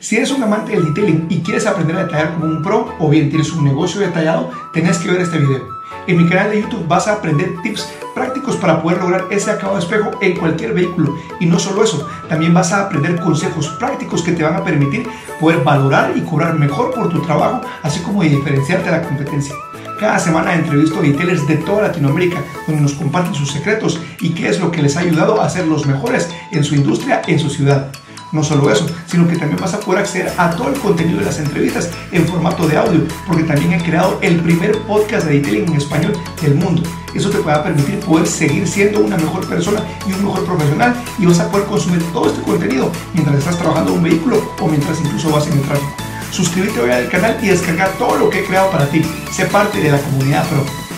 Si eres un amante del detailing y quieres aprender a detallar como un pro o bien tienes un negocio detallado, tenés que ver este video. En mi canal de YouTube vas a aprender tips prácticos para poder lograr ese acabado de espejo en cualquier vehículo. Y no solo eso, también vas a aprender consejos prácticos que te van a permitir poder valorar y cobrar mejor por tu trabajo, así como diferenciarte de la competencia. Cada semana entrevisto retailers de toda Latinoamérica donde nos comparten sus secretos y qué es lo que les ha ayudado a ser los mejores en su industria, en su ciudad. No solo eso, sino que también vas a poder acceder a todo el contenido de las entrevistas en formato de audio, porque también he creado el primer podcast de detailing en español del mundo. Eso te va a permitir poder seguir siendo una mejor persona y un mejor profesional y vas a poder consumir todo este contenido mientras estás trabajando en un vehículo o mientras incluso vas en el tráfico. Suscríbete hoy al canal y descarga todo lo que he creado para ti. Sé parte de la comunidad Pro.